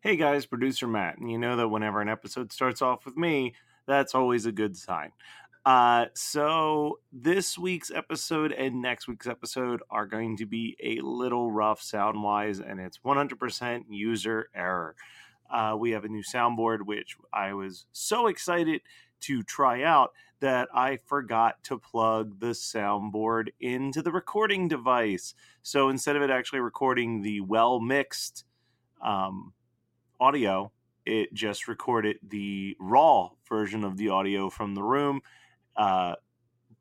Hey guys, producer Matt. And you know that whenever an episode starts off with me, that's always a good sign. Uh, so this week's episode and next week's episode are going to be a little rough sound wise, and it's 100% user error. Uh, we have a new soundboard, which I was so excited to try out that I forgot to plug the soundboard into the recording device. So instead of it actually recording the well mixed um, audio, it just recorded the raw version of the audio from the room. Uh,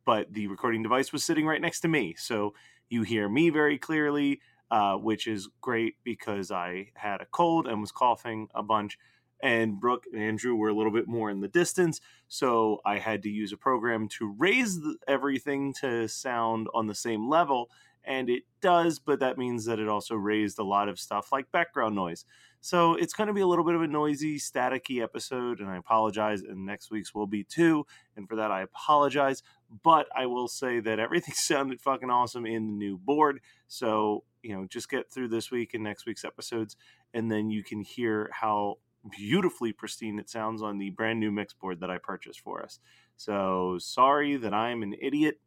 but the recording device was sitting right next to me. So you hear me very clearly, uh, which is great because I had a cold and was coughing a bunch and Brooke and Andrew were a little bit more in the distance. So I had to use a program to raise the, everything to sound on the same level. And it does, but that means that it also raised a lot of stuff like background noise. So it's going to be a little bit of a noisy, staticky episode, and I apologize. And next week's will be too. And for that, I apologize. But I will say that everything sounded fucking awesome in the new board. So, you know, just get through this week and next week's episodes, and then you can hear how beautifully pristine it sounds on the brand new mix board that I purchased for us. So sorry that I'm an idiot.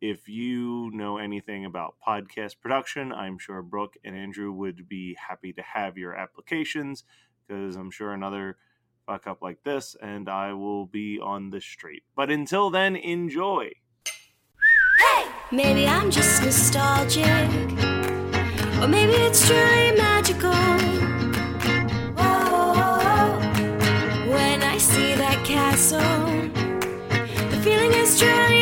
If you know anything about podcast production, I'm sure Brooke and Andrew would be happy to have your applications because I'm sure another fuck up like this and I will be on the street. But until then, enjoy. Hey! Maybe I'm just nostalgic, or maybe it's truly magical. Oh, when I see that castle, the feeling is truly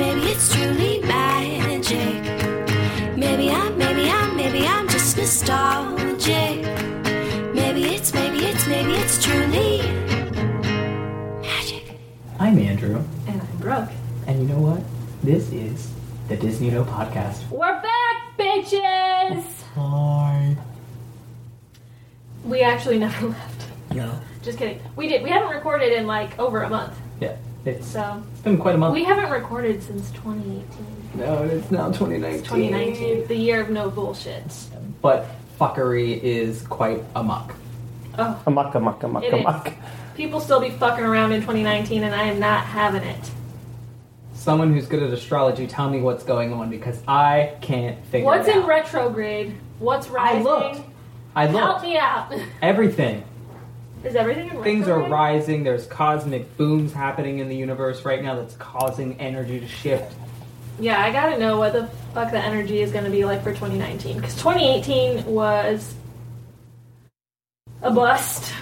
maybe it's, truly magic. Maybe I'm, maybe I'm, maybe I'm just nostalgic. Maybe it's, maybe it's, maybe it's truly magic. I'm Andrew, And I'm Brooke. and you know what? This is the Disney No Podcast. We're back, bitches! Hi. We actually never left. No. Just kidding. We did. We haven't recorded in like over a month. Yeah, it's, So it's been quite a month. we haven't recorded since 2018. no, it's now 2019. 2019, the year of no bullshit. But fuckery is quite amok. Oh, Amok, amok, amok, It is. amok. people still be fucking around in 2019, and I am not having it. Someone who's good at astrology, tell me what's going on because I can't figure out. What's in out. retrograde? What's rising? I rising? looked. I Help me out. Everything. Is everything in Things are rising. There's cosmic booms happening in the universe right now that's causing energy to shift. Yeah, I gotta know what the fuck the energy is gonna be like for 2019. Because 2018 was a bust.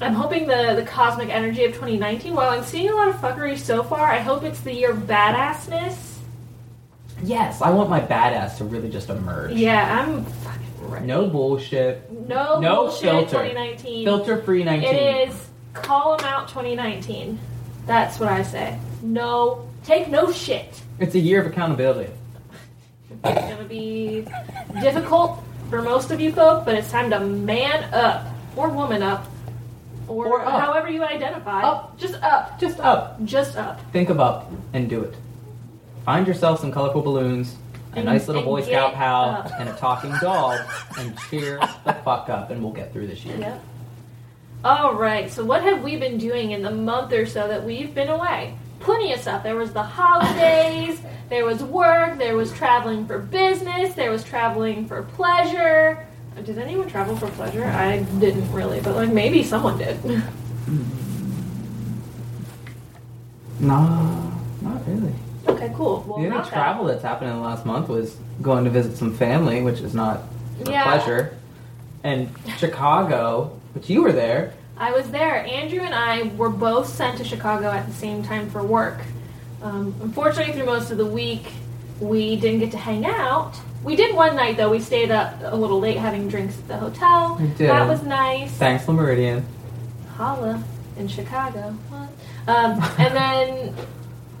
I'm hoping the, the cosmic energy of 2019, while I'm seeing a lot of fuckery so far, I hope it's the year of badassness. Yes, I want my badass to really just emerge. Yeah, I'm ready. No bullshit. No, No bullshit filter. 2019. Filter free 19. It is call them out 2019. That's what I say. No, take no shit. It's a year of accountability. It's gonna be difficult for most of you folk, but it's time to man up or woman up or, Or up. however you identify. Up. Just up. Just up. Just up. Think of up and do it. Find yourself some colorful balloons, a And- nice little Boy get Scout pal, up. and a talking dog, and cheer the fuck up, and we'll get through this year. Yep. All right. So what have we been doing in the month or so that we've been away? Plenty of stuff. There was the holidays. there was work. There was traveling for business. There was traveling for pleasure. Did anyone travel for pleasure? I didn't really, but like maybe someone did. No, not really. Okay, cool. Well, the only not that. travel that's happened in the last month was going to visit some family, which is not a Yeah. pleasure. And Chicago, but you were there. I was there. Andrew and I were both sent to Chicago at the same time for work. Um, unfortunately, through most of the week, we didn't get to hang out. We did one night though. We stayed up a little late having drinks at the hotel. We did. That was nice. Thanks, Le Meridien. Holla in Chicago. Um, and then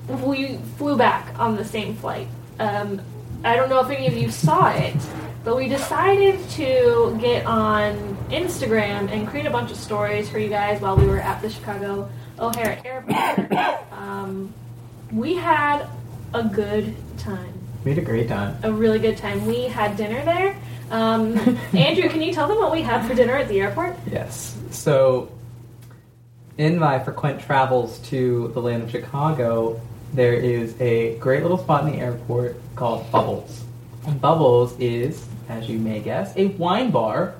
we flew back on the same flight. Um, I don't know if any of you saw it, but we decided to get on Instagram and create a bunch of stories for you guys while we were at the Chicago O'Hare Airport. we had a good time. We had a great time. A really good time. We had dinner there. Um, Andrew, can you tell them what we had for dinner at the airport? Yes. So, in my frequent travels to the land of Chicago, there is a great little spot in the airport called Bubbles. And Bubbles is, as you may guess, a wine bar.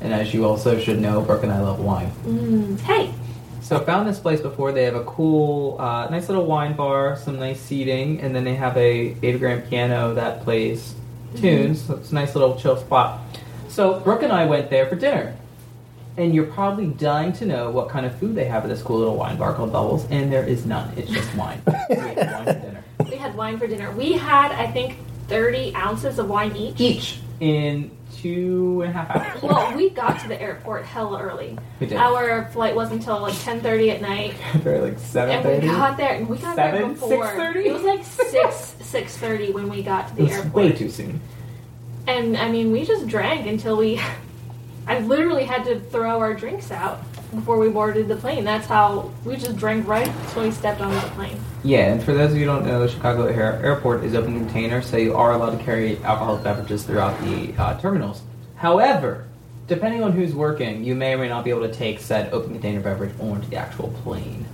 And as you also should know, Brooke and I love wine. Mm, hey, So I found this place before. They have a cool, uh, nice little wine bar, some nice seating, and then they have a grand piano that plays tunes. So it's a nice little chill spot. So Brooke and I went there for dinner, and you're probably dying to know what kind of food they have at this cool little wine bar called Bubbles, and there is none. It's just wine. we had wine for dinner. we had wine for dinner. We had, I think, 30 ounces of wine each. Each in two and a half hours. Well, we got to the airport hella early. We did. Our flight wasn't until like 10:30 at night, Very like seven and we got there. And we got there Seven? before. 6:30? It was like six 6:30 when we got to the It was airport. way too soon. And I mean, we just drank until we. I literally had to throw our drinks out before we boarded the plane. That's how we just drank right until we stepped onto the plane. Yeah, and for those of you who don't know, Chicago Air- Airport is open container, so you are allowed to carry alcoholic beverages throughout the uh, terminals. However, depending on who's working, you may or may not be able to take said open container beverage onto the actual plane.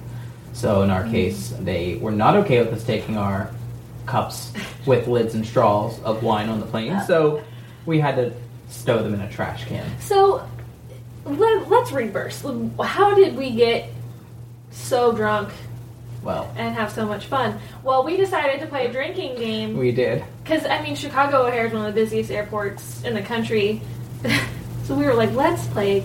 So in our case, they were not okay with us taking our cups with lids and straws of wine on the plane, so we had to stow them in a trash can. So let, let's reverse. How did we get so drunk Well, and have so much fun? Well, we decided to play a drinking game we did. because I mean Chicago O'Hare is one of the busiest airports in the country. so we were like, let's play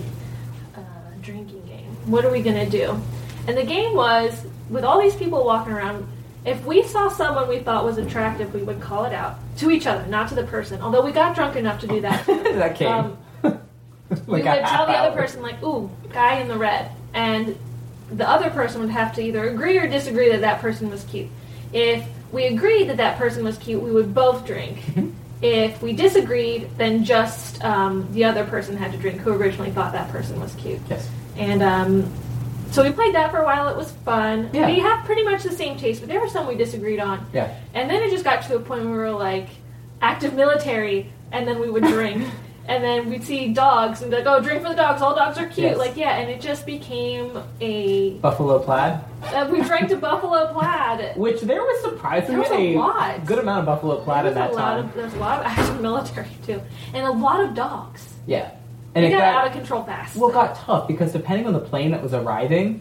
uh, a drinking game. What are we gonna do? And the game was with all these people walking around. If we saw someone we thought was attractive, we would call it out to each other, not to the person. Although we got drunk enough to do that. that came. Um, we like a would tell the hour. other person like, "Ooh, guy in the red," and the other person would have to either agree or disagree that that person was cute. If we agreed that that person was cute, we would both drink. If we disagreed, then just um, the other person had to drink who originally thought that person was cute. Yes. And um, so we played that for a while. It was fun. Yeah. We have pretty much the same taste, but there were some we disagreed on. Yeah. And then it just got to a point where we were like active military, and then we would drink. and then we'd see dogs and be like, oh, drink for the dogs. All dogs are cute. Yes. Like, yeah. And it just became a. Buffalo plaid. Uh, we drank to Buffalo Plaid. Which there was surprisingly There was a lot. good amount of buffalo plaid There at was that a lot time. of, there's a lot of active military, too. And a lot of dogs. yeah, And and it got, got, out of control fast. well, it got tough because depending on the plane that was arriving,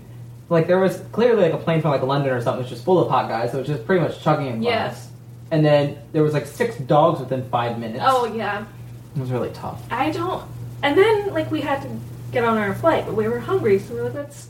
like there was clearly like a plane from like London or something, was just full of hot guys, so it was just pretty much chugging in glass. Yes. And then there was like six dogs within five minutes. Oh, yeah. it was really tough. I don't. And then, like, we had to get on our flight, but we were hungry, so we were like, let's.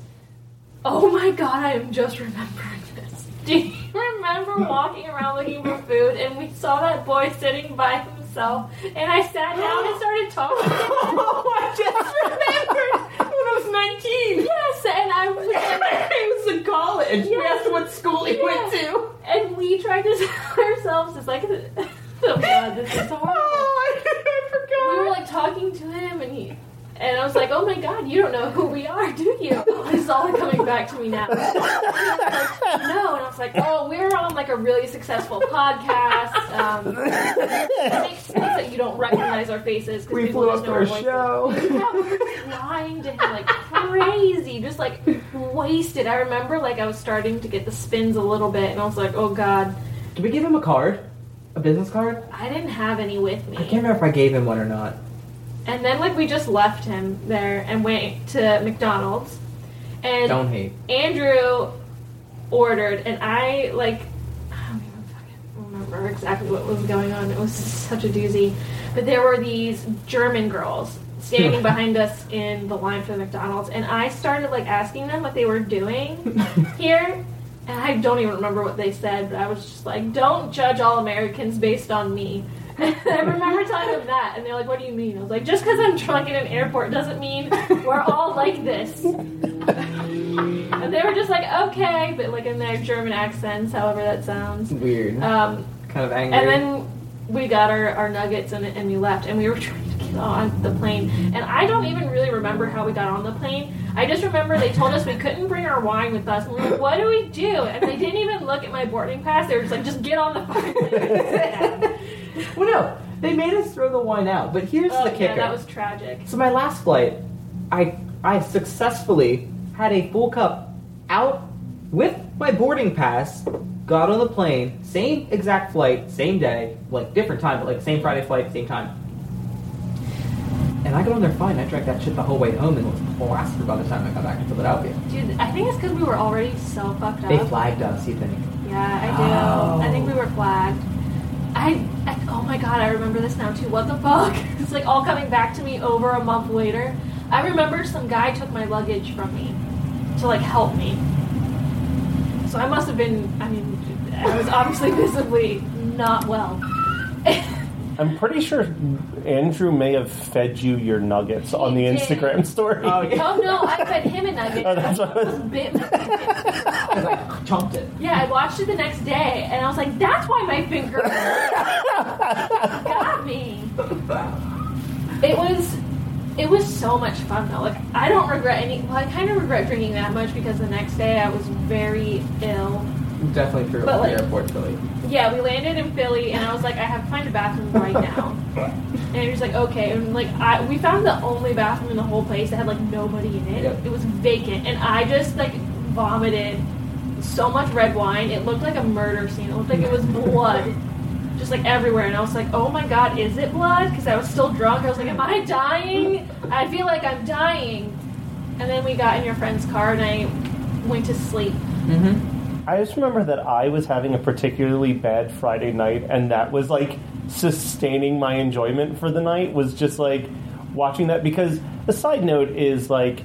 Oh my god, I am just remembering this. Do you remember walking around looking for food and we saw that boy sitting by himself and I sat down and started talking oh, I just remembered when I was nineteen. Yes, and I was he was in college. We asked what school he went to. and we tried to tell ourselves, it's like, oh god, this is oh, horrible. Oh, I forgot. we were like talking to him and he and I was like, "Oh my God, you don't know who we are, do you?" This is all coming back to me now. And like, no, and I was like, "Oh, we're on like a really successful podcast. Um, it makes sense that you don't recognize our faces because we people flew just up know our our voices." show. Yeah, we were lying to him like crazy, just like wasted. I remember like I was starting to get the spins a little bit, and I was like, "Oh God, Did we give him a card? A business card? I didn't have any with me." I can't remember if I gave him one or not. And then like we just left him there and went to McDonald's. And Don't hate. Andrew ordered and I like I don't even fucking remember exactly what was going on. It was such a doozy. But there were these German girls standing behind us in the line for the McDonald's and I started like asking them what they were doing here. And I don't even remember what they said, but I was just like, "Don't judge all Americans based on me." And I remember telling them that, and they're like, "What do you mean?" I was like, "Just because I'm drunk in an airport doesn't mean we're all like this." and they were just like, "Okay," but like in their German accents, however that sounds. Weird. Um, kind of angry. and then we got our, our nuggets and, and we left, and we were trying to get on the plane, and I don't even really remember how we got on the plane. I just remember they told us we couldn't bring our wine with us. And we were like, "What do we do?" And they didn't even look at my boarding pass. They were just like, "Just get on the fucking plane." And sit down." Well, no, they made us throw the wine out. But here's Oh, the kicker. yeah, that was tragic. So my last flight, I I successfully had a full cup out with my boarding pass. Got on the plane, same exact flight, same day, like different time, but like same Friday flight, same time. And I got on there fine. I drank that shit the whole way home and was plastered by the time I got back to Philadelphia. Dude, I think it's because we were already so fucked up. They flagged us, you think? Yeah, I do. Oh. I think we were flagged. I, god, I remember this now too. What the fuck? It's like all coming back to me over a month later. I remember some guy took my luggage from me to like help me. So I must have been. I mean, I was obviously visibly not well. I'm pretty sure Andrew may have fed you your nuggets on the did. Instagram story. Oh, yeah. oh no, I fed him a nugget. Oh, that's I what I was- almost bit my finger. I was chomped it. Yeah, I watched it the next day, and I was like, "That's why my finger got me." It was, it was so much fun though. Like I don't regret any. Well, I kind of regret drinking that much because the next day I was very ill. Definitely true. But, like- the airport, Philly. Yeah, we landed in Philly, and I was like, "I have to find a bathroom right now." And he was like, "Okay." And like, I we found the only bathroom in the whole place that had like nobody in it. Yep. It was vacant, and I just like vomited so much red wine. It looked like a murder scene. It looked like it was blood, just like everywhere. And I was like, "Oh my god, is it blood?" Because I was still drunk. I was like, "Am I dying? I feel like I'm dying." And then we got in your friend's car, and I went to sleep. Mm-hmm. I just remember that I was having a particularly bad Friday night, and that was like sustaining my enjoyment for the night. Was just like watching that because the side note is like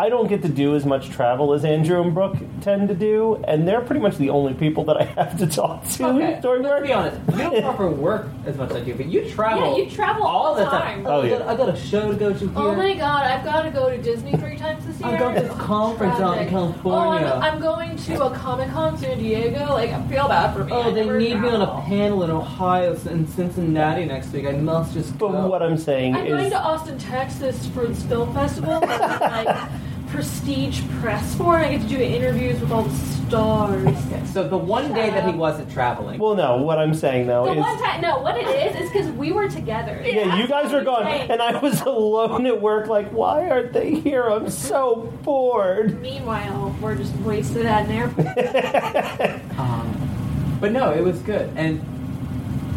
I don't get to do as much travel as Andrew and Brooke tend to do, and they're pretty much the only people that I have to talk to Okay, during let's work. be honest. You don't offer work as much as I do, but you travel. Yeah, you travel all the time. Oh, Oh, I, yeah. got, I got a show to go to oh here. Oh my god, I've got to go to Disney three times this year. I've got this conference out in California. Oh, I'm, I'm going to a Comic Con in San Diego. Like, I feel bad for me. Oh, I they never need me on a panel in Ohio and Cincinnati next week. I must just go. But what I'm saying is I'm going to Austin, Texas for this film festival. Like prestige press for it. I get to do interviews with all the stars. Okay, so the one day that he wasn't traveling. well, no. What I'm saying though The is, one time, no, what it is is because we were together. yeah, you guys were gone, Hey. and I was alone at work. Like, why aren't they here? I'm so bored. Meanwhile, we're just wasted at an airport. Um, but no, it was good. And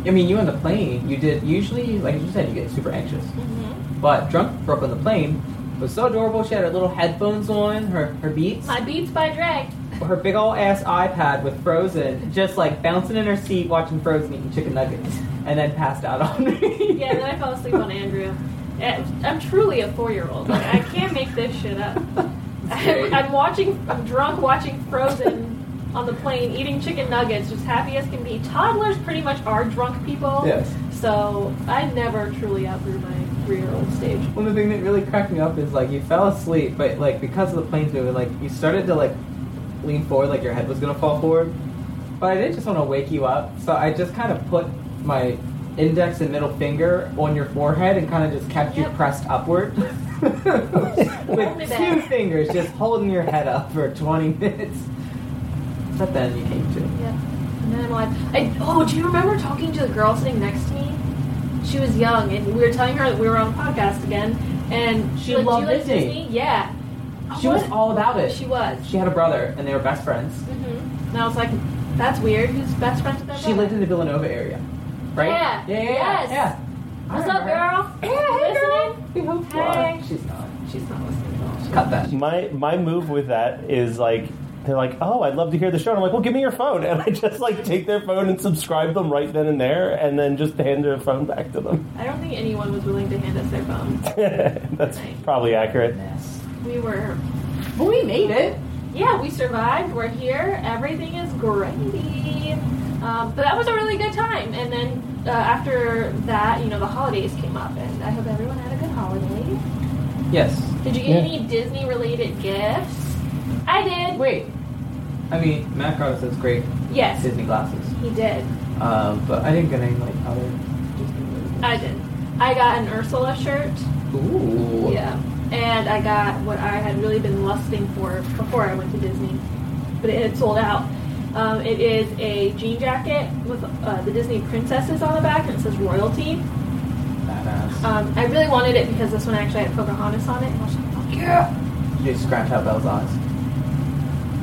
I mean, you on the plane, you did usually, like you said, you get super anxious. Mm-hmm. But drunk Brooke on the plane was so adorable. She had her little headphones on, her her Beats, My Beats by Dre. her big old ass iPad with Frozen, just like bouncing in her seat watching Frozen eating chicken nuggets, and then passed out on me. Yeah, then I fell asleep on Andrew. I'm truly a four-year-old. Like I can't make this shit up. I'm, I'm watching. I'm drunk watching Frozen on the plane, eating chicken nuggets, just happy as can be. Toddlers pretty much are drunk people. Yes. So I never truly outgrew my three-year-old stage. One of the things that really cracked me up is like you fell asleep, but like because of the plane's moving, like you started to like lean forward, like your head was gonna fall forward. But I didn't just want to wake you up, so I just kind of put my index and middle finger on your forehead and kind of just kept you pressed upward. With two fingers just holding your head up for 20 minutes. But then you came to. Yeah. And then I'm like, I, oh, do you remember talking to the girl sitting next to me? She was young, and we were telling her that we were on a podcast again, and She like, loved do like Disney. Yeah. Oh, She was all about it. She was. She had a brother, and they were best friends. hmm And I was like, that's weird. Who's best friends with that She brother? lived in the Villanova area, right? Yeah. Yeah, yeah, yeah. Yes. yeah. What's up, girl? Yeah, hey, girl. We hope Hey. She's not. She's not listening at all. Cut that. My my move with that is like they're like, oh, I'd love to hear the show. And I'm like, well, give me your phone, and I just like take their phone and subscribe them right then and there, and then just hand their phone back to them. I don't think anyone was willing to hand us their phone. That's probably accurate. Mess. We were, But we made it. yeah, we survived. We're here. Everything is great. Um, but that was a really good time. And then uh, after that, you know, the holidays came up, and I hope everyone had a good holiday. Yes. Did you get Yeah. any Disney related gifts? I did. Wait. I mean, Matt got us those great Yes, Disney glasses, he did. um, but I didn't get any like other Disney. related I did. I got an Ursula shirt. Ooh. Yeah. And I got what I had really been lusting for before I went to Disney, but it had sold out. Um, it is a jean jacket with uh, the Disney princesses on the back, and it says royalty. Badass. Um, I really wanted it because this one actually had Pocahontas on it. And I was like, fuck yeah. You scratch out Belle's eyes?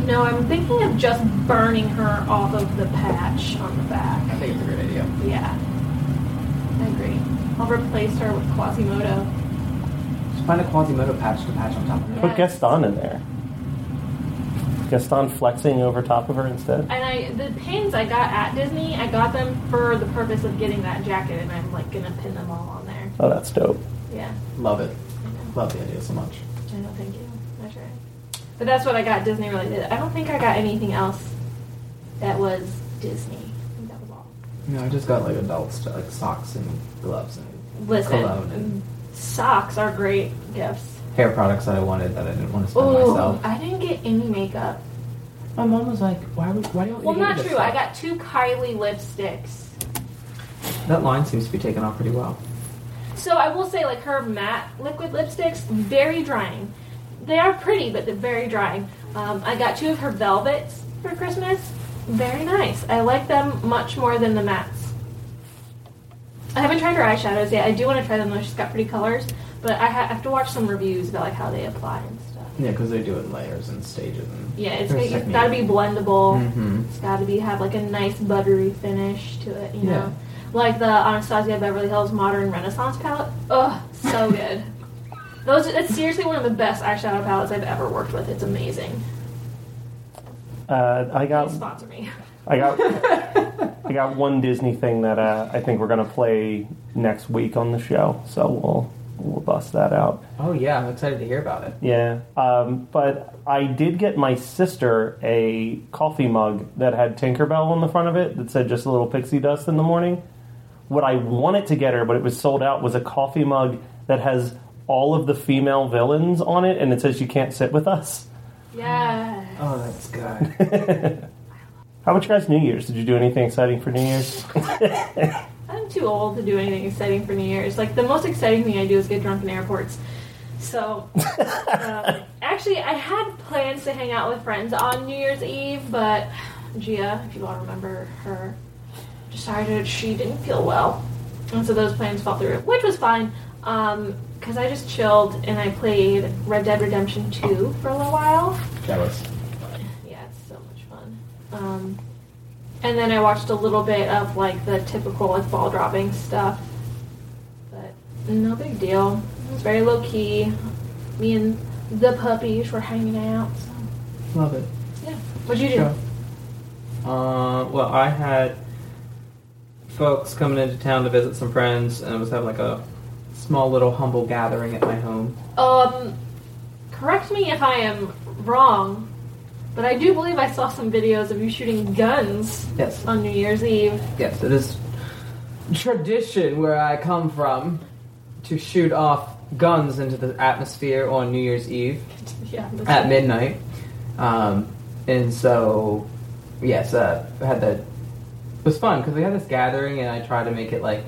No, I'm thinking of just burning her off of the patch on the back. I think it's a great idea. Yeah. I agree. I'll replace her with Quasimodo. Just find a Quasimodo patch to patch on top of it. Put Gaston in there. Gaston flexing over top of her instead. And I, the pins I got at Disney, I got them for the purpose of getting that jacket, and I'm like gonna pin them all on there. Oh, that's dope. Yeah. Love it. I know. Love the idea so much. I know, thank you. But that's what I got Disney related. I don't think I got anything else that was Disney. I think that was all. No, I just got like adult stuff, like socks and gloves and Listen, cologne and socks are great gifts. hair products that I wanted that I didn't want to spend Oh, myself. I didn't get any makeup. My mom was like, "Why? Would, why don't you?" Well, get not true. I got two Kylie lipsticks. that line seems to be taken off pretty well. So I will say, like her matte liquid lipsticks, very drying. They are pretty, but they're very drying. Um, I got two of her velvets for Christmas. Very nice. I like them much more than the mattes. I haven't tried her eyeshadows yet. I do want to try them though. She's got pretty colors, but I ha- have to watch some reviews about like how they apply and stuff. Yeah, because they do it in layers and stages. And Yeah, it's, it's got to be blendable. Mhm. It's got to be have like a nice buttery finish to it. You Yeah. know, like the Anastasia Beverly Hills Modern Renaissance palette. Ugh, so good. Those it's seriously one of the best eyeshadow palettes I've ever worked with. It's amazing. Uh, I got Please sponsor me. I got I got one Disney thing that uh, I think we're gonna play next week on the show, so we'll we'll bust that out. Oh yeah, I'm excited to hear about it. Yeah, um, but I did get my sister a coffee mug that had Tinkerbell on the front of it that said just a little pixie dust in the morning. What I wanted to get her, but it was sold out, was a coffee mug that has all of the female villains on it, and it says you can't sit with us. Yeah. Oh, that's good. How about you guys' New Year's? Did you do anything exciting for New Year's? I'm too old to do anything exciting for New Year's. Like the most exciting thing I do is get drunk in airports. So, um, actually, I had plans to hang out with friends on New Year's Eve, but Gia, if you all remember her, decided she didn't feel well, and so those plans fell through, which was fine. Because I just chilled and I played Red Dead Redemption 2 for a little while. Jealous. Yeah, it's so much fun. Um, and then I watched a little bit of like the typical like ball dropping stuff, but no big deal. It was very low key. Me and the puppies were hanging out. So Love it. yeah, what'd you do? Sure. Uh, well, I had folks coming into town to visit some friends, and I was having like a small little humble gathering at my home. Um, correct me if I am wrong, but I do believe I saw some videos of you shooting guns Yes. on New Year's Eve. Yes, it is tradition where I come from to shoot off guns into the atmosphere on New Year's Eve Yeah, that's at midnight. Um, and so, yes, uh, I had the. It was fun because we had this gathering, and I tried to make it like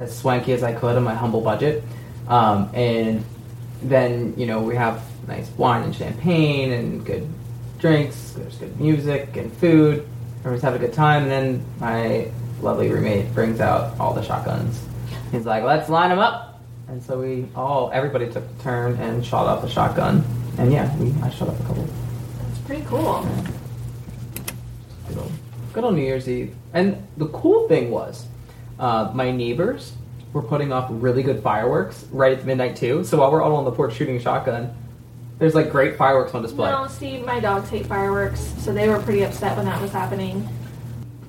as swanky as I could on my humble budget. Um, and then you know we have nice wine and champagne and good drinks. There's good music and food. Everyone's having a good time. And then my lovely roommate brings out all the shotguns. He's like, "Let's line them up." And so we all, everybody took a turn and shot off a shotgun. And yeah, we, I shot off a couple. That's pretty cool. Good old, good old New Year's Eve. And the cool thing was, uh, my neighbors were putting off really good fireworks right at midnight too. So while we're all on the porch shooting a shotgun, there's like great fireworks on display. No, see, my dogs hate fireworks, so they were pretty upset when that was happening.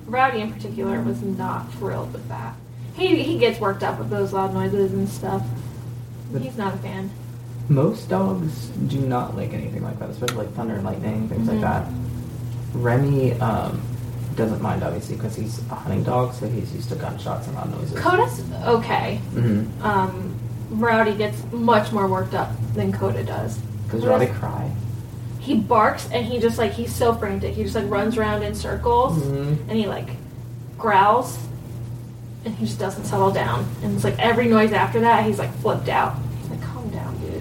Rowdy, in particular, was not thrilled with that. He he gets worked up with those loud noises and stuff. But He's not a fan. Most dogs do not like anything like that, especially like thunder and lightning, things Mhm. like that. Remy um, doesn't mind obviously because he's a hunting dog, so he's used to gunshots and loud noises. Coda's okay. hmm Um, Rowdy gets much more worked up than Coda does. Does Rowdy cry? He barks and he just like he's so frantic. He just like runs around in circles Mhm. and he like growls. and he just doesn't settle down. And it's like every noise after that, he's like flipped out. He's like, calm down, dude.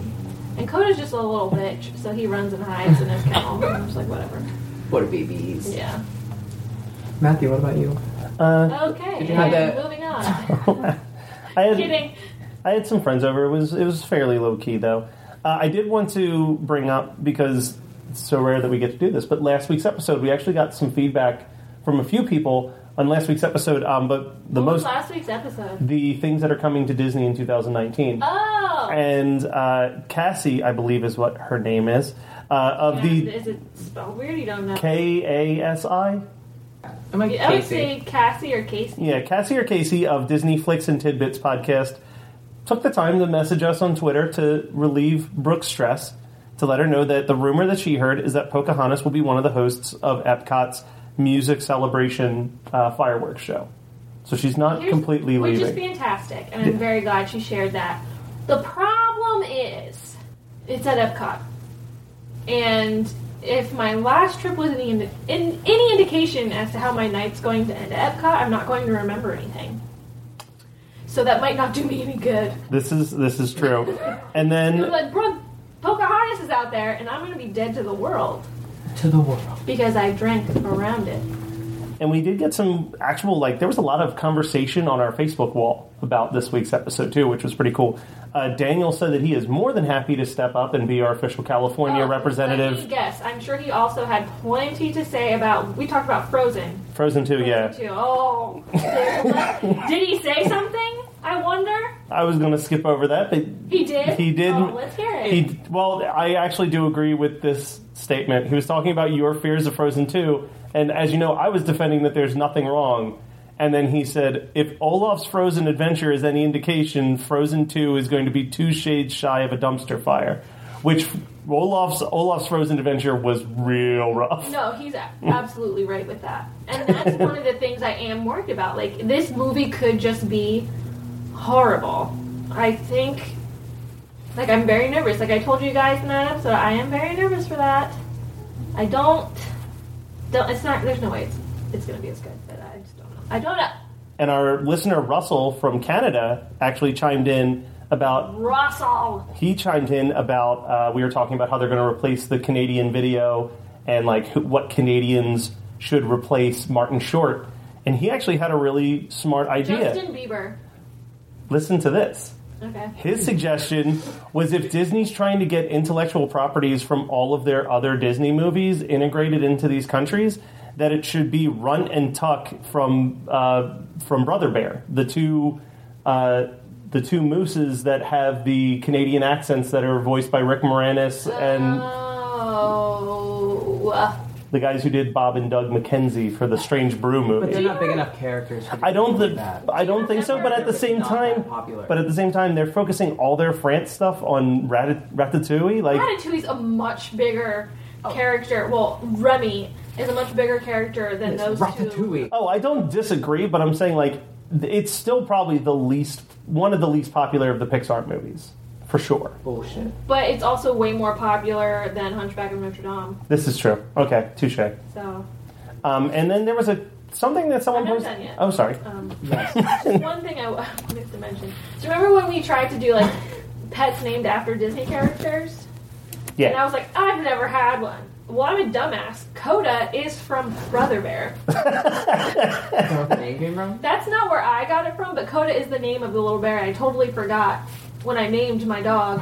And Coda's just a little bitch, so he runs and hides in his kennel. And I'm just like, whatever. What a babies. Yeah. Matthew, what about you? Uh, Okay. Did you have and that- Moving on. I had Kidding. I had some friends over. It was it was fairly low key though. Uh, I did want to bring up because it's so rare that we get to do this. But last week's episode, we actually got some feedback from a few people on last week's episode. Um, but the What was most last week's episode? the things that are coming to Disney in 2019. Oh. And uh, Cassie, I believe, is what her name is. Uh, of Yeah, the is it spelled weird? You don't know. K A S I. I'm like I would Casey. say Cassie or Casey. Yeah, Cassie or Casey of Disney Flicks and Tidbits podcast took the time to message us on Twitter to relieve Brooke's stress, to let her know that the rumor that she heard is that Pocahontas will be one of the hosts of Epcot's music celebration uh, fireworks show. So she's not Here's- completely which leaving. is fantastic, and I'm very glad she shared that. The problem is, it's at Epcot, and if my last trip was any indi- in, any indication as to how my night's going to end at Epcot, I'm not going to remember anything. So that might not do me any good. this is this is true. And It was then like, Brooke, Pocahontas is out there, and I'm going to be dead to the world To the world. because I drank around it. And we did get some actual like there was a lot of conversation on our Facebook wall about this week's episode too, which was pretty cool. Uh, Daniel said that he is more than happy to step up and be our official California Oh, representative. Yes. I'm sure he also had plenty to say about. We talked about Frozen. Frozen 2, yeah. Too. Oh, did he say something? I wonder. I was going to skip over that, but He did. He did. Oh, let's hear it. He well, I actually do agree with this statement. He was talking about your fears of Frozen 2, and as you know, I was defending that there's nothing wrong. And then he said, if Olaf's Frozen adventure is any indication, Frozen 2 is going to be two shades shy of a dumpster fire. Which Olaf's Olaf's Frozen adventure was real rough. no, he's absolutely right with that, and that's one of the things I am worried about. Like this movie could just be horrible. I think. Like I'm very nervous. Like I told you guys in that episode, I am very nervous for that. I don't. Don't. It's not. There's no way it's. It's gonna be as good. But I just don't know. I don't know. And our listener Russell from Canada actually chimed in about Russell. he chimed in about uh, we were talking about how they're going to replace the Canadian video and like who, what Canadians should replace Martin Short, and he actually had a really smart idea. Justin Bieber. Listen to this. Okay. His suggestion was if Disney's trying to get intellectual properties from all of their other Disney movies integrated into these countries, that it should be Rutt and Tuke from uh, from Brother Bear, the two uh, the two mooses that have the Canadian accents that are voiced by Rick Moranis and Oh. The guys who did Bob and Doug McKenzie for the Strange Brew But movie. they're not big enough characters. For I don't think think that. I don't think so, but at the same Not that time, popular. but at the same time, they're focusing all their France stuff on Rat- Ratatouille. Like, Ratatouille's a much bigger oh. character. Well, Remy is a much bigger character than It's those two. Ratatouille. oh, I don't disagree, but I'm saying like th- it's still probably the least one of the least popular of the Pixar movies for sure. Bullshit. But it's also way more popular than Hunchback of Notre Dame. This is true. Okay, touche. So, Um, and then there was a something that someone I'm not posted. done yet. Oh, sorry. um, Yes. one thing I w- wanted to mention. Do you remember when we tried to do like pets named after Disney characters? Yeah. And I Yeah. was like, I've never had one. Well, I'm a dumbass. Coda is from Brother Bear. That's where the name came from? That's not where I got it from, but Coda is the name of the little bear. I totally forgot when I named my dog.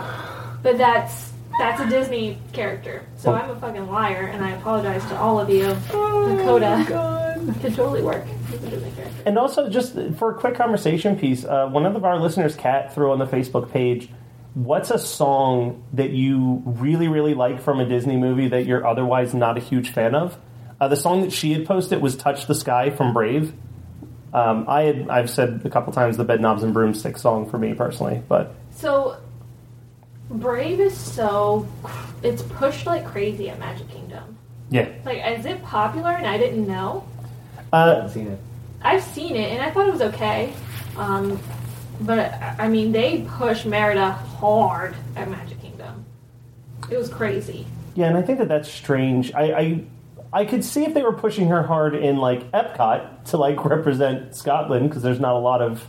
But that's that's a Disney character. So I'm a fucking liar, and I apologize to all of you. the Coda could totally work. He's a Disney character. And also, just for a quick conversation piece, uh, one of our listeners, Kat, threw on the Facebook page. What's a song that you really, really like from a Disney movie that you're otherwise not a huge fan of? Uh, the song that she had posted was "Touch the Sky" from Brave. Um, I had I've said a couple times the Bed Knobs and Broomstick song for me personally, but So Brave is so it's pushed like crazy at Magic Kingdom. yeah, Like, is it popular and I didn't know? I uh, haven't seen it. I've seen it and I thought it was okay. Um, but I mean, they push Merida hard at Magic Kingdom. It was crazy. Yeah, and I think that that's strange. I, I I could see if they were pushing her hard in like Epcot to like represent Scotland because there's not a lot of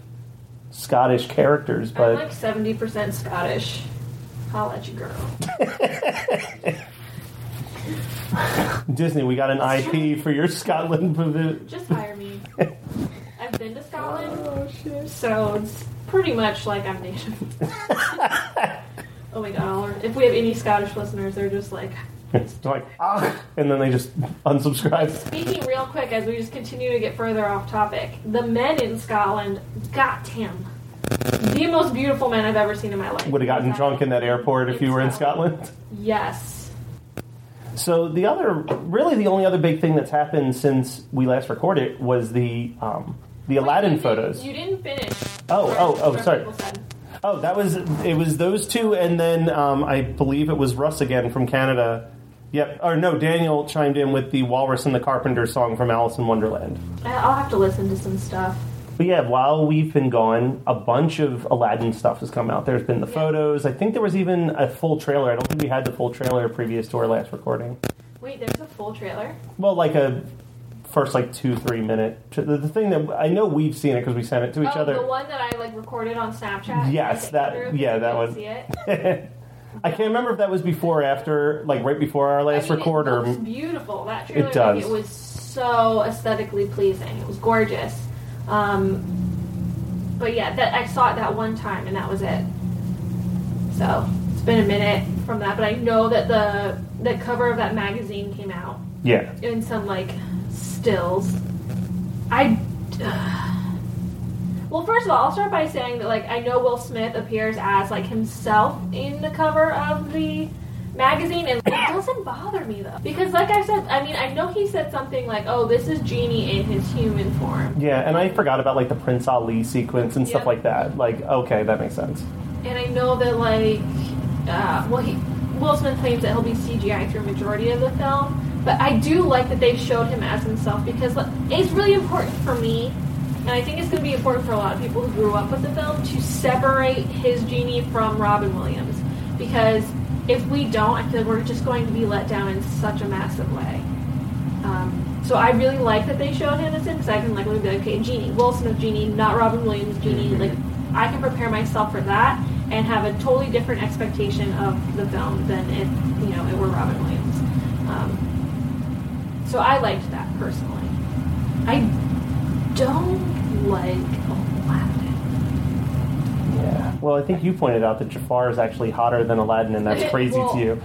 Scottish characters, I'm but like seventy percent Scottish. I'll let you girl. Disney, we got an IP for your Scotland pavilion. Just hire me. I've been to Scotland, oh, so it's pretty much like I'm native. oh my god! If we have any Scottish listeners, they're just like. It's like ah, and then they just unsubscribe. Speaking real quick, as we just continue to get further off topic, the men in Scotland, got goddamn, the most beautiful men I've ever seen in my life. Would have gotten drunk in that airport if you were in Scotland. Yes. So the other, really, the only other big thing that's happened since we last recorded was the um, the Aladdin you didn't- photos. You didn't finish. Oh, oh, oh, sorry. people said. Oh, that was it. Was those two, and then um, I believe it was Russ again from Canada. Yep, or no, Daniel chimed in with the Walrus and the Carpenter song from Alice in Wonderland. I'll have to listen to some stuff. But yeah, while we've been gone, a bunch of Aladdin stuff has come out. There's been the Yeah. photos. I think there was even a full trailer. I don't think we had the full trailer previous to our last recording. Wait, there's a full trailer. Well, like a first like two three minute. The, the thing that I know we've seen it because we sent it to each oh, other. the one that I like recorded on Snapchat. Yes, that- yeah, that one. I can't remember if that was before or after, like right before our last I mean, record, it or looks beautiful. That trailer, It does. Like, it was so aesthetically pleasing. It was gorgeous. Um, but yeah, that I saw it that one time, and that was it. So it's been a minute from that, but I know that the the cover of that magazine came out yeah, in some like stills. I. well, first of all, I'll start by saying that like I know Will Smith appears as like himself in the cover of the magazine, and it doesn't bother me though because, like I said, I mean I know he said something like, "Oh, this is Genie in his human form," yeah. And I forgot about like the Prince Ali sequence and stuff like that. Like, okay, that makes sense. and I know that like, uh, well, he, Will Smith claims that he'll be CGI through a majority of the film. But I do like that they showed him as himself because like, it's really important for me, and I think it's going to be important for a lot of people who grew up with the film to separate his genie from Robin Williams. Because if we don't, I feel like we're just going to be let down in such a massive way. Um, so I really like that they showed him as him because I can like be like, okay, Genie, Will Smith Genie, not Robin Williams Genie. Like I can prepare myself for that and have a totally different expectation of the film than if you know it were Robin Williams. Um, so I liked that personally. I don't like Aladdin. Yeah. Well, I think you pointed out that Jafar is actually hotter than Aladdin, and that's crazy Well- to you.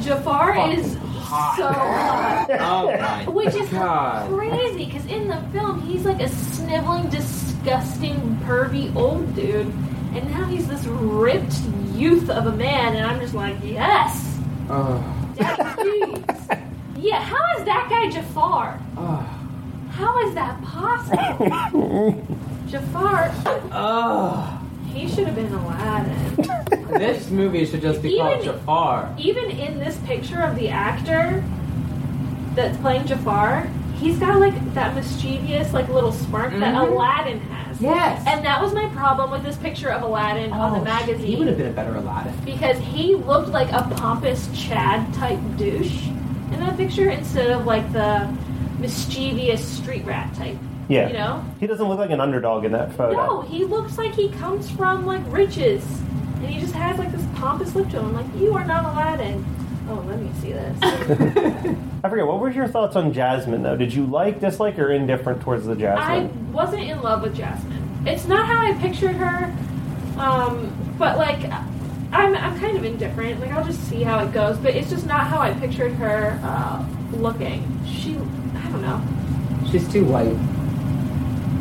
Jafar Fucking is hot. so hot. Oh my Which is god. crazy because in the film he's like a sniveling, disgusting, pervy old dude, and now he's this ripped youth of a man, and I'm just like, yes, Oh, Daddy, yeah. How is that guy Jafar? oh, How is that possible? Jafar, oh. he should have been Aladdin. This movie should just be called Even- Jafar. Even in this picture of the actor that's playing Jafar, he's got like that mischievous, like little spark that Mhm. Aladdin has. Yes. And that was my problem with this picture of Aladdin on the Oh, magazine. He would have been a better Aladdin. because he looked like a pompous Chad type douche in that picture instead of like the mischievous street rat type. Yeah. You know? He doesn't look like an underdog in that photo. No, he looks like he comes from like riches. And he just has like this pompous look to him. Like, you are not Aladdin. Oh, let me see this. I forget. What were your thoughts on Jasmine, though? Did you like, dislike, or indifferent towards the Jasmine? I wasn't in love with Jasmine. It's not how I pictured her, um, but like I'm, I'm kind of indifferent. Like I'll just see how it goes, but it's just not how I pictured her uh, looking. She, don't know. She's too white.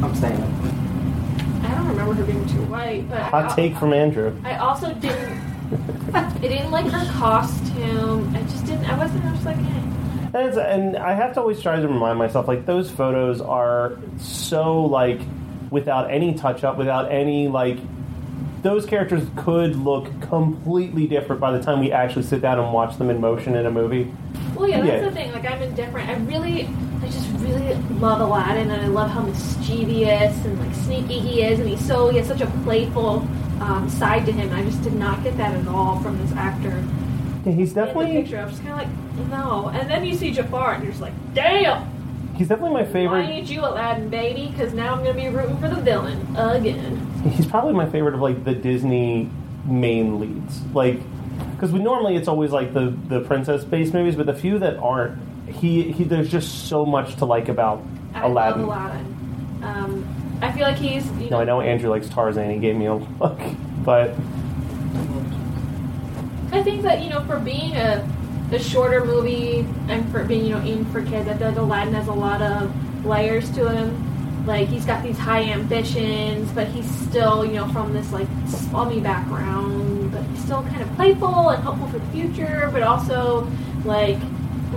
I'm saying. it. I don't remember her being too white, but I, Hot take from Andrew. I also didn't. I didn't like her costume. I just didn't. I wasn't. I was like, eh. And, it's, and I have to always try to remind myself, like those photos are so like without any touch up, without any like. Those characters could look completely different by the time we actually sit down and watch them in motion in a movie. Well, yeah, that's Yeah. the thing. Like, I'm indifferent. I really, I just really love Aladdin, and I love how mischievous and like sneaky he is, and he's so he has such a playful um, side to him. I just did not get that at all from this actor. Yeah, he's in the definitely picture. I'm just kind of like, no. And then you see Jafar, and you're just like, damn. he's definitely my favorite. ain't you Aladdin, baby? Because now I'm gonna be rooting for the villain again. He's probably my favorite of like the Disney main leads. Like, because we normally it's always like the the princess based movies, but the few that aren't, he he there's just so much to like about I Aladdin. love Aladdin. Um, I feel like he's. You No, I know Andrew likes Tarzan. He gave me a look, but I think that you know, for being a, a shorter movie and for being you know aimed for kids, I feel like Aladdin has a lot of layers to him. Like he's got these high ambitions, but he's still you know from this like slummy background, but he's still kind of playful and hopeful for the future, but also like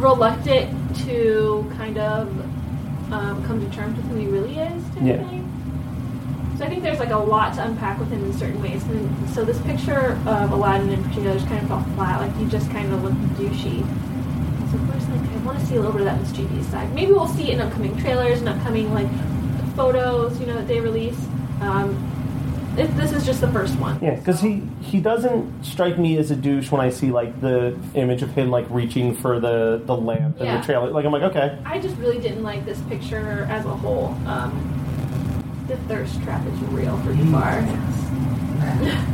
reluctant to kind of um, come to terms with who he really is. Type Yeah. thing. So I think there's like a lot to unpack with him in certain ways. And so this picture of Aladdin in particular just kind of fell flat. Like he just kind of looked douchey. So of course, like I want to see a little bit of that mischievous side. Maybe we'll see it in upcoming trailers and upcoming like photos, you know, that they release. Um, if this is just the first one. yeah, because he he doesn't strike me as a douche when I see like the image of him like reaching for the the lamp in Yeah. the trailer. Like I'm like okay, I just really didn't like this picture as a whole. Um, the thirst trap is real for Jafar.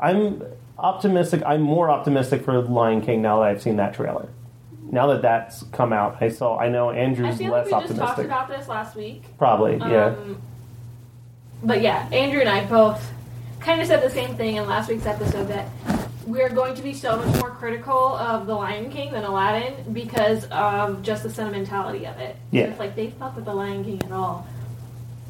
I'm optimistic. I'm more optimistic for Lion King now that I've seen that trailer. Now that that's come out, I saw. I know I Andrew's feel like less we just talked optimistic. about this last week. Probably, yeah. Um, but yeah, Andrew and I both kind of said the same thing in last week's episode that we're going to be so much more critical of The Lion King than Aladdin because of just the sentimentality of it. Yeah. If like they fuck with The Lion King at all,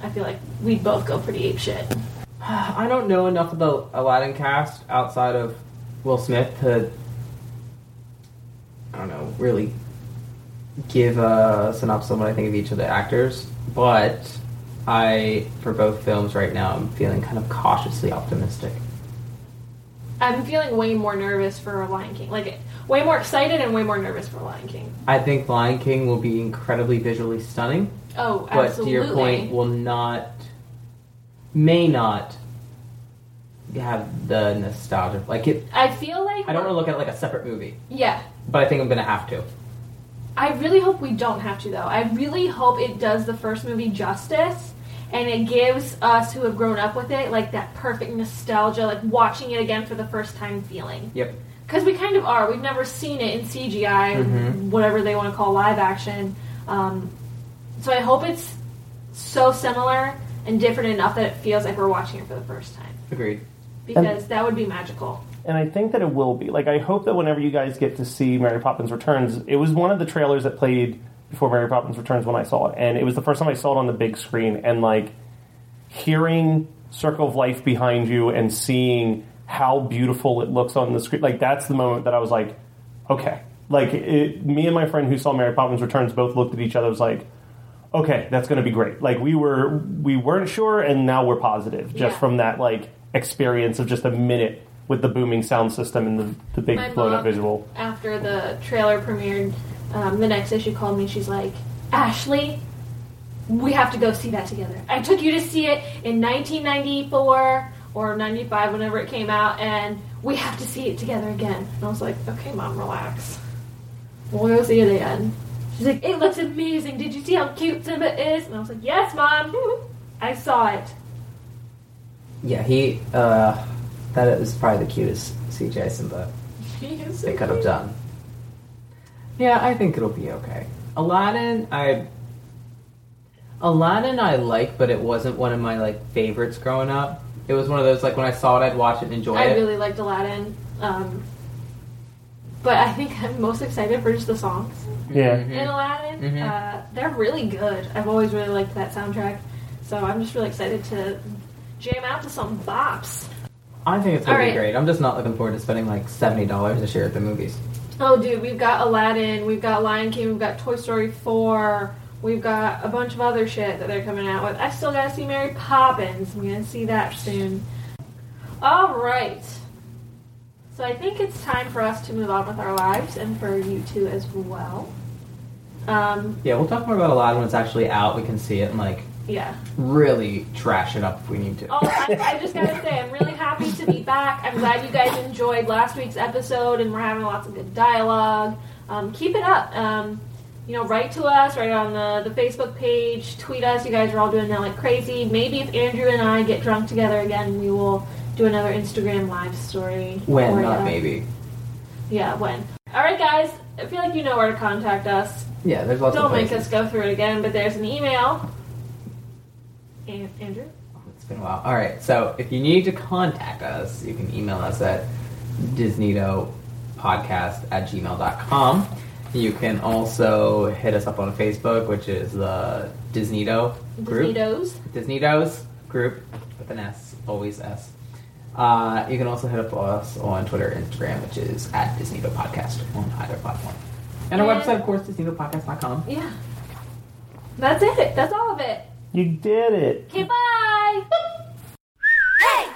I feel like we'd both go pretty ape shit. I don't know enough of the Aladdin cast outside of Will Smith to, I don't know, really give a synopsis of what I think of each of the actors. But I, for both films right now, I'm feeling kind of cautiously optimistic. I'm feeling way more nervous for Lion King. Like way more excited and way more nervous for Lion King. I think Lion King will be incredibly visually stunning, Oh, but absolutely. to your point, will not, may not have the nostalgia. Like it, I feel like I don't want to look at it like a separate movie, Yeah, but I think I'm gonna have to. I really hope we don't have to though. I really hope it does the first movie justice and it gives us who have grown up with it like that perfect nostalgia, like watching it again for the first time feeling. Yep. Because we kind of are. We've never seen it in CGI, Mhm. whatever they want to call live action. Um, so I hope it's so similar and different enough that it feels like we're watching it for the first time. Agreed. Because that would be magical. and I think that it will be. Like, I hope that whenever you guys get to see Mary Poppins Returns, it was one of the trailers that played before Mary Poppins Returns when I saw it, and it was the first time I saw it on the big screen, and like hearing Circle of Life behind you and seeing how beautiful it looks on the screen, like that's the moment that I was like, okay, like it, me and my friend who saw Mary Poppins Returns both looked at each other, was like. Okay, that's going to be great. Like we were, we weren't sure, and now we're positive just Yeah. from that like experience of just a minute with the booming sound system and the, the big blown up visual. after the trailer premiered, um, the next day she called me. She's like, Ashley, we have to go see that together. I took you to see it in 1994 or 95, whenever it came out, and we have to see it together again. And I was like, okay, mom, relax. We'll go see it again. She's like, it looks amazing. Did you see how cute Simba is? And I was like, yes, mom. I saw it. Yeah, he. uh That is probably the cutest CGI Simba they could have done. Yeah, I think it'll be okay. Aladdin, I. Aladdin, I like, but it wasn't one of my like favorites growing up. It was one of those like when I saw it, I'd watch it and enjoy it. I it. really liked Aladdin. Um, but I think I'm most excited for just the songs. Yeah. Mhm. in Aladdin. Mhm. Uh, they're really good. I've always really liked that soundtrack, so I'm just really excited to jam out to some bops. I think it's gonna All be right. great. I'm just not looking forward to spending like seventy dollars this year at the movies. Oh, dude, we've got Aladdin, we've got Lion King, we've got Toy Story 4, we've got a bunch of other shit that they're coming out with. I still gotta see Mary Poppins. I'm gonna see that soon. All right. So I think it's time for us to move on with our lives, and for you two as well. Um, Yeah, we'll talk more about Aladdin when it's actually out. We can see it and like Yeah. really trash it up if we need to. Oh, I, I just gotta say, I'm really happy to be back. I'm glad you guys enjoyed last week's episode, and we're having lots of good dialogue. Um, keep it up. Um, you know, write to us, write on the, the Facebook page, tweet us. You guys are all doing that like crazy. Maybe if Andrew and I get drunk together again, we will do another Instagram live story. when, for not ya. maybe. Yeah, when. All right, guys. I feel like you know where to contact us. Yeah, there's lots Don't make us go through it again, but there's an email. An- Andrew? It's been a while. All right, so if you need to contact us, you can email us at disneydopodcast at gmail.com. You can also hit us up on Facebook, which is the Disneydo group. Disneydos. Disneydos group with an S, always S. Uh, you can also hit up us on Twitter and Instagram, which is at Disneydo Podcast on either platform. And our And- website, of course, disneydopodcast.com. Yeah. That's it. That's all of it. You did it. Okay, bye. Hey!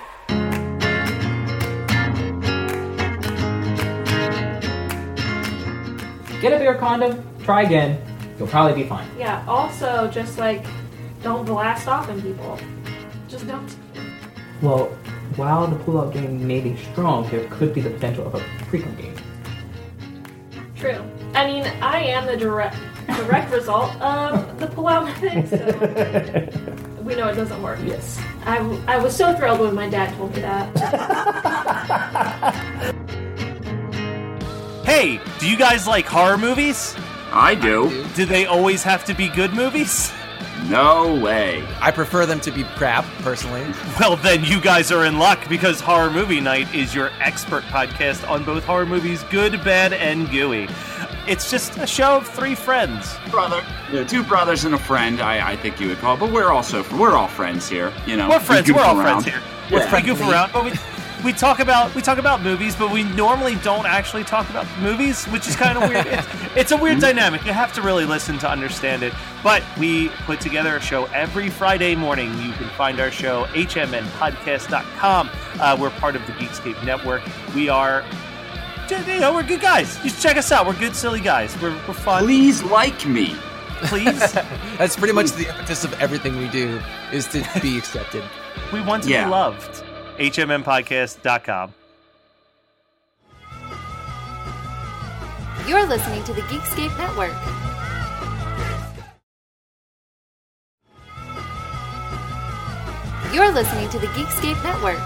Get a bigger condom, try again. You'll probably be fine. Yeah, also, just like, don't blast off on people. Just don't. Well, while the pull-out game may be strong, there could be the potential of a pre-cum game. True. I mean, I am the direct direct result of the pull-out method, so we know it doesn't work. Yes. I, I was so thrilled when my dad told me that. Hey, do you guys like horror movies? I do. Do they always have to be good movies? No way. I prefer them to be crap, personally. Well, then you guys are in luck because Horror Movie Night is your expert podcast on both horror movies, good, bad, and gooey. It's just a show of three friends. Brother. Yeah, two brothers and a friend, I, I think you would call it. But we're also we're all friends here. You know. We're friends. goof We're all around. friends here. Yeah. We goof around, but we we talk about we talk about movies, but we normally don't actually talk about movies, which is kind of weird. It's, it's a weird dynamic. You have to really listen to understand it. But we put together a show every Friday morning. You can find our show hmnpodcast.com. Uh, we're part of the Geekscape Network. We are. You know, we're good guys. You should check us out. We're good, silly guys. We're, we're fun. Please like me. Please. That's pretty much the impetus of everything we do is to be accepted. we want to Yeah. be loved. hmnpodcast.com. You're listening to the Geekscape Network. You're listening to the Geekscape Network.